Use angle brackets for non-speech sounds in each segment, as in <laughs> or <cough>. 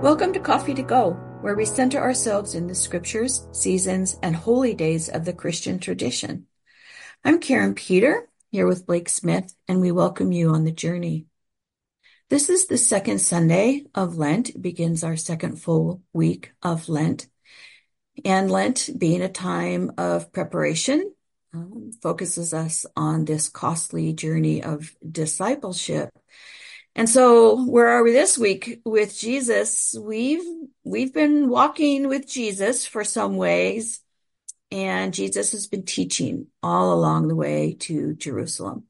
Welcome to Coffee to Go, where we center ourselves in the scriptures, seasons, and holy days of the Christian tradition. I'm Karin Peter, here with Blake Smith, and we welcome you on the journey. This is the second Sunday of Lent. Begins our second full week of Lent. And Lent, being a time of preparation, um, focuses us on this costly journey of discipleship and so where are we this week with Jesus? We've we've been walking with Jesus for some ways and Jesus has been teaching all along the way to Jerusalem.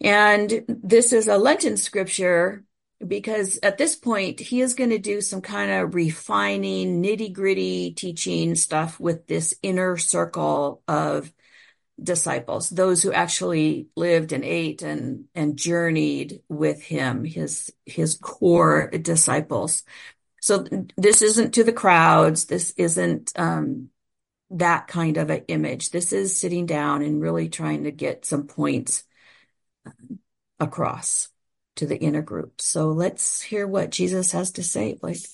And this is a Lenten scripture because at this point he is going to do some kind of refining, nitty gritty teaching stuff with this inner circle of disciples, those who actually lived and ate and, and journeyed with him, his, his core disciples. So this isn't to the crowds. This isn't, um, that kind of an image. This is sitting down and really trying to get some points um, across to the inner group. So let's hear what Jesus has to say, Blake.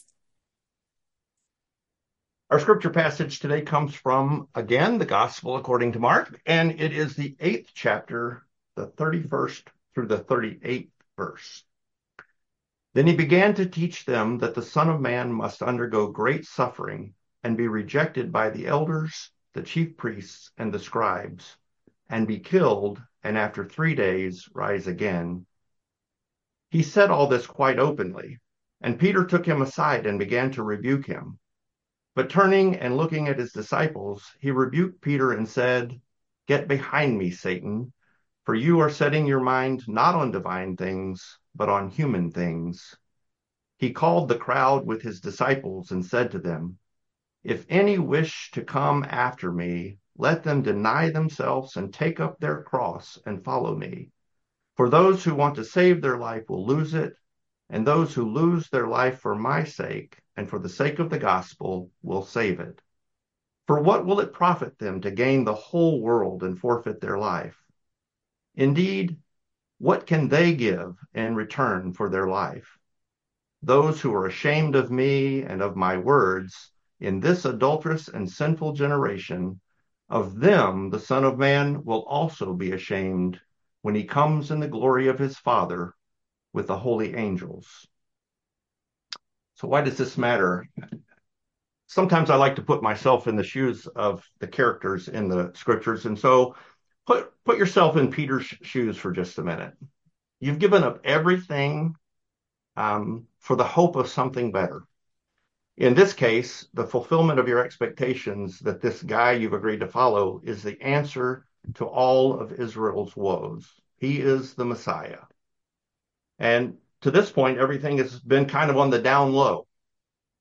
Our scripture passage today comes from, again, the Gospel according to Mark, and it is the eighth chapter, the 31st through the 38th verse. Then he began to teach them that the Son of Man must undergo great suffering and be rejected by the elders, the chief priests, and the scribes, and be killed, and after three days rise again. He said all this quite openly, and Peter took him aside and began to rebuke him. But turning and looking at his disciples, he rebuked Peter and said, Get behind me, Satan, for you are setting your mind not on divine things, but on human things. He called the crowd with his disciples and said to them, If any wish to come after me, let them deny themselves and take up their cross and follow me. For those who want to save their life will lose it, and those who lose their life for my sake and for the sake of the gospel will save it. For what will it profit them to gain the whole world and forfeit their life? Indeed, what can they give in return for their life? Those who are ashamed of me and of my words in this adulterous and sinful generation, of them the Son of Man will also be ashamed when he comes in the glory of his Father with the holy angels. So why does this matter? Sometimes I like to put myself in the shoes of the characters in the scriptures. And so put, put yourself in Peter's shoes for just a minute. You've given up everything um, for the hope of something better. In this case, the fulfillment of your expectations that this guy you've agreed to follow is the answer to all of Israel's woes. He is the Messiah. And to this point, everything has been kind of on the down low.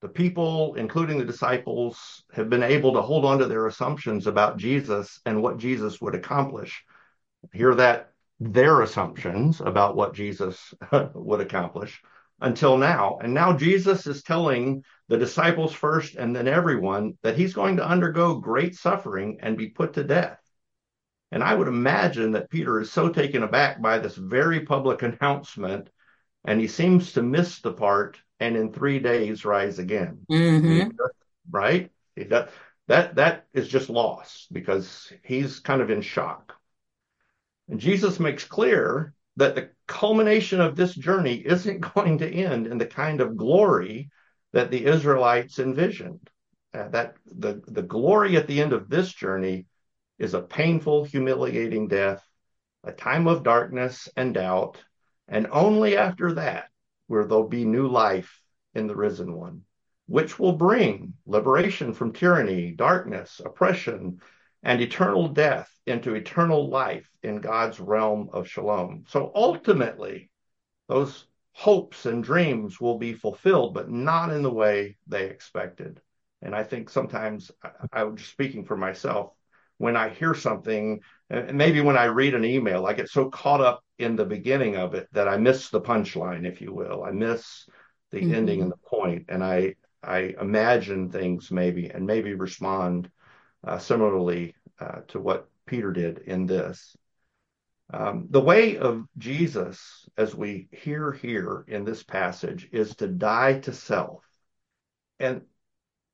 The people, including the disciples, have been able to hold on to their assumptions about Jesus and what Jesus would accomplish. Hear that their assumptions about what Jesus <laughs> would accomplish until now. And now Jesus is telling the disciples first and then everyone that he's going to undergo great suffering and be put to death. And I would imagine that Peter is so taken aback by this very public announcement and he seems to miss the part and in three days rise again. Mm-hmm. Right? That, that, that is just loss because he's kind of in shock. And Jesus makes clear that the culmination of this journey isn't <laughs> going to end in the kind of glory that the Israelites envisioned. Uh, that the, the glory at the end of this journey is a painful, humiliating death, a time of darkness and doubt, and only after that where there'll be new life in the risen one, which will bring liberation from tyranny, darkness, oppression, and eternal death into eternal life in God's realm of shalom. So ultimately, those hopes and dreams will be fulfilled, but not in the way they expected. And I think sometimes I, am just speaking for myself when I hear something, and maybe when I read an email, I get so caught up in the beginning of it that I miss the punchline, if you will. I miss the mm-hmm. ending and the point, and I I imagine things maybe and maybe respond uh, similarly uh, to what Peter did in this. Um, the way of Jesus, as we hear here in this passage, is to die to self. And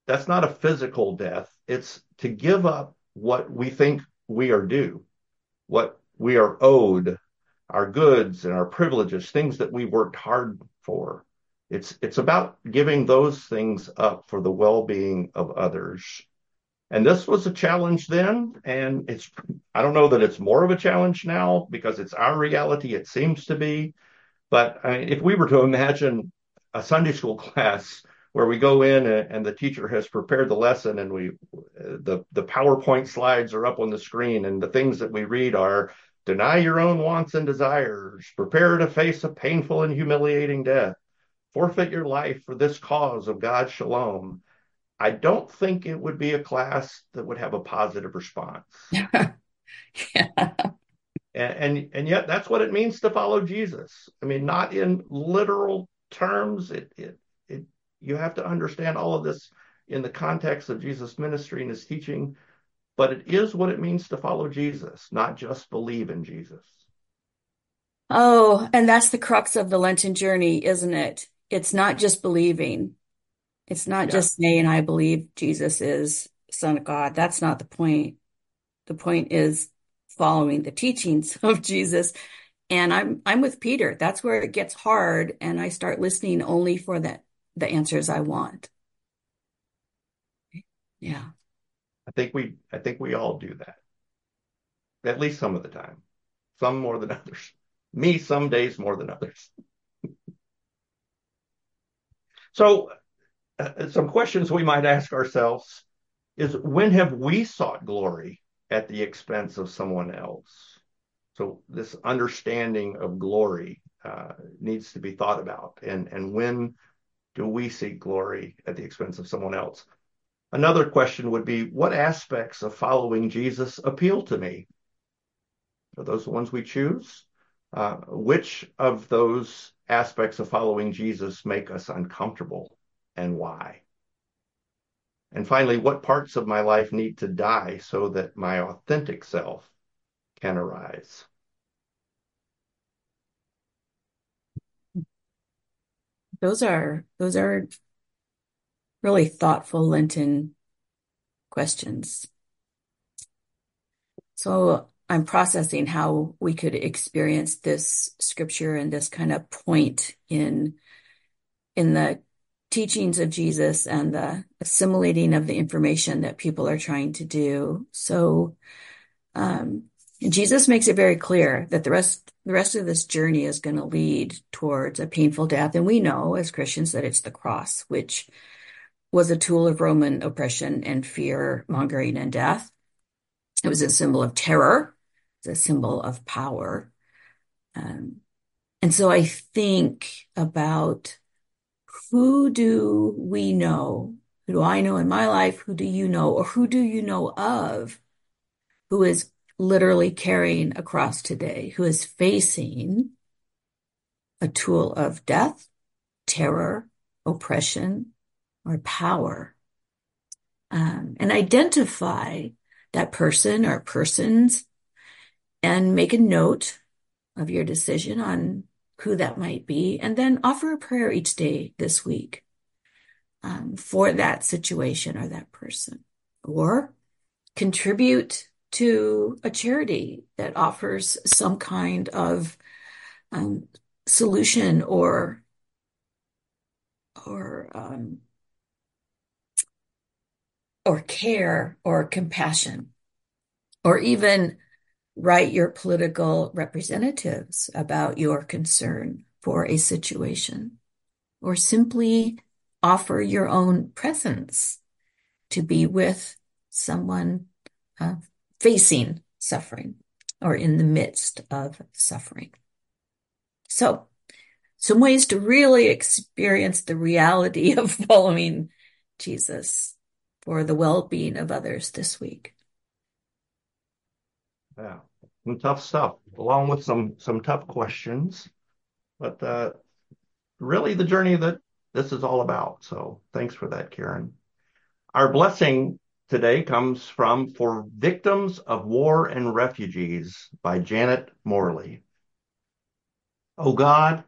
that's not a physical death, it's to give up what we think we are due, what we are owed, our goods and our privileges, things that we worked hard for. It's it's about giving those things up for the well-being of others. And this was a challenge then, and it's I don't know that it's more of a challenge now because it's our reality. It seems to be, but I mean, if we were to imagine a Sunday school <laughs> class where we go in and, and, the teacher has prepared the lesson and we the the PowerPoint slides are up on the screen and the things that we read are deny your own wants and desires, prepare to face a painful and humiliating death, forfeit your life for this cause of God's shalom. I don't think it would be a class that would have a positive response. <laughs> yeah. And, and, and yet that's what it means to follow Jesus. I mean, not in literal terms. It it it you have to understand all of this in the context of Jesus' ministry and his teaching, but it is what it means to follow Jesus, not just believe in Jesus. Oh, and that's the crux of the Lenten journey, isn't it? It's not just believing. It's not yeah. just saying, I believe Jesus is Son of God. That's not the point. The point is following the teachings <laughs> of Jesus. And I'm I'm with Peter. That's where it gets hard and I start listening only for the the answers I want. Yeah. I think we I think we all do that. At least some of the time. Some more than <laughs> others. Me some days more than others. <laughs> so uh, some questions we might ask ourselves is when have we sought glory at the expense of someone else? So this understanding of glory uh, needs to be thought about. And, and when do we seek glory at the expense of someone else? Another question would be what aspects of following Jesus appeal to me? Are those the ones we choose? Uh, which of those aspects of following Jesus make us uncomfortable and why? And finally, what parts of my life need to die so that my authentic self can arise? Those are those are really thoughtful Lenten questions. So I'm processing how we could experience this scripture and this kind of point in in the teachings of Jesus and the assimilating of the information that people are trying to do. So um, Jesus makes it very clear that the rest the rest of this journey is going to lead towards a painful death, and we know as Christians that it's the cross, which was a tool of Roman oppression and fear mongering and death. It was a symbol of terror. It's a symbol of power. Um, and so I think about who do we know? Who do I know in my life? Who do you know? Or who do you know of who is literally carrying a cross today, who is facing a tool of death, terror, oppression, or power um, and identify that person or persons and make a note of your decision on who that might be and then offer a prayer each day this week um, for that situation or that person or contribute to a charity that offers some kind of um, solution or or um, or care or compassion, or even write your political representatives about your concern for a situation, or simply offer your own presence to be with someone uh, facing suffering or in the midst of suffering. So, some ways to really experience the reality <laughs> of following Jesus for the well-being of others this week. Yeah, some tough stuff, along with some some tough questions, but uh, really the journey that this is all about. So thanks for that, Karin. Our blessing today comes from For Victims of War and Refugees by Janet Morley. Oh God,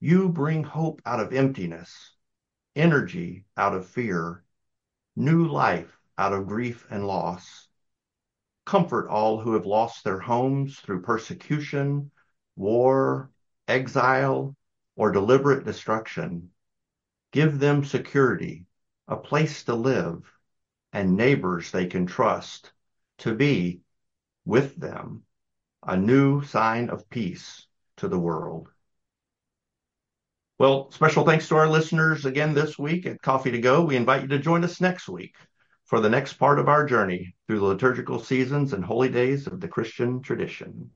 you bring hope out of emptiness, energy out of fear, new life out of grief and loss. Comfort all who have lost their homes through persecution, war, exile, or deliberate destruction. Give them security, a place to live, and neighbors they can trust to be with them a new sign of peace to the world. Well, special thanks to our listeners again this week at Coffee to Go. We invite you to join us next week for the next part of our journey through the liturgical seasons and holy days of the Christian tradition.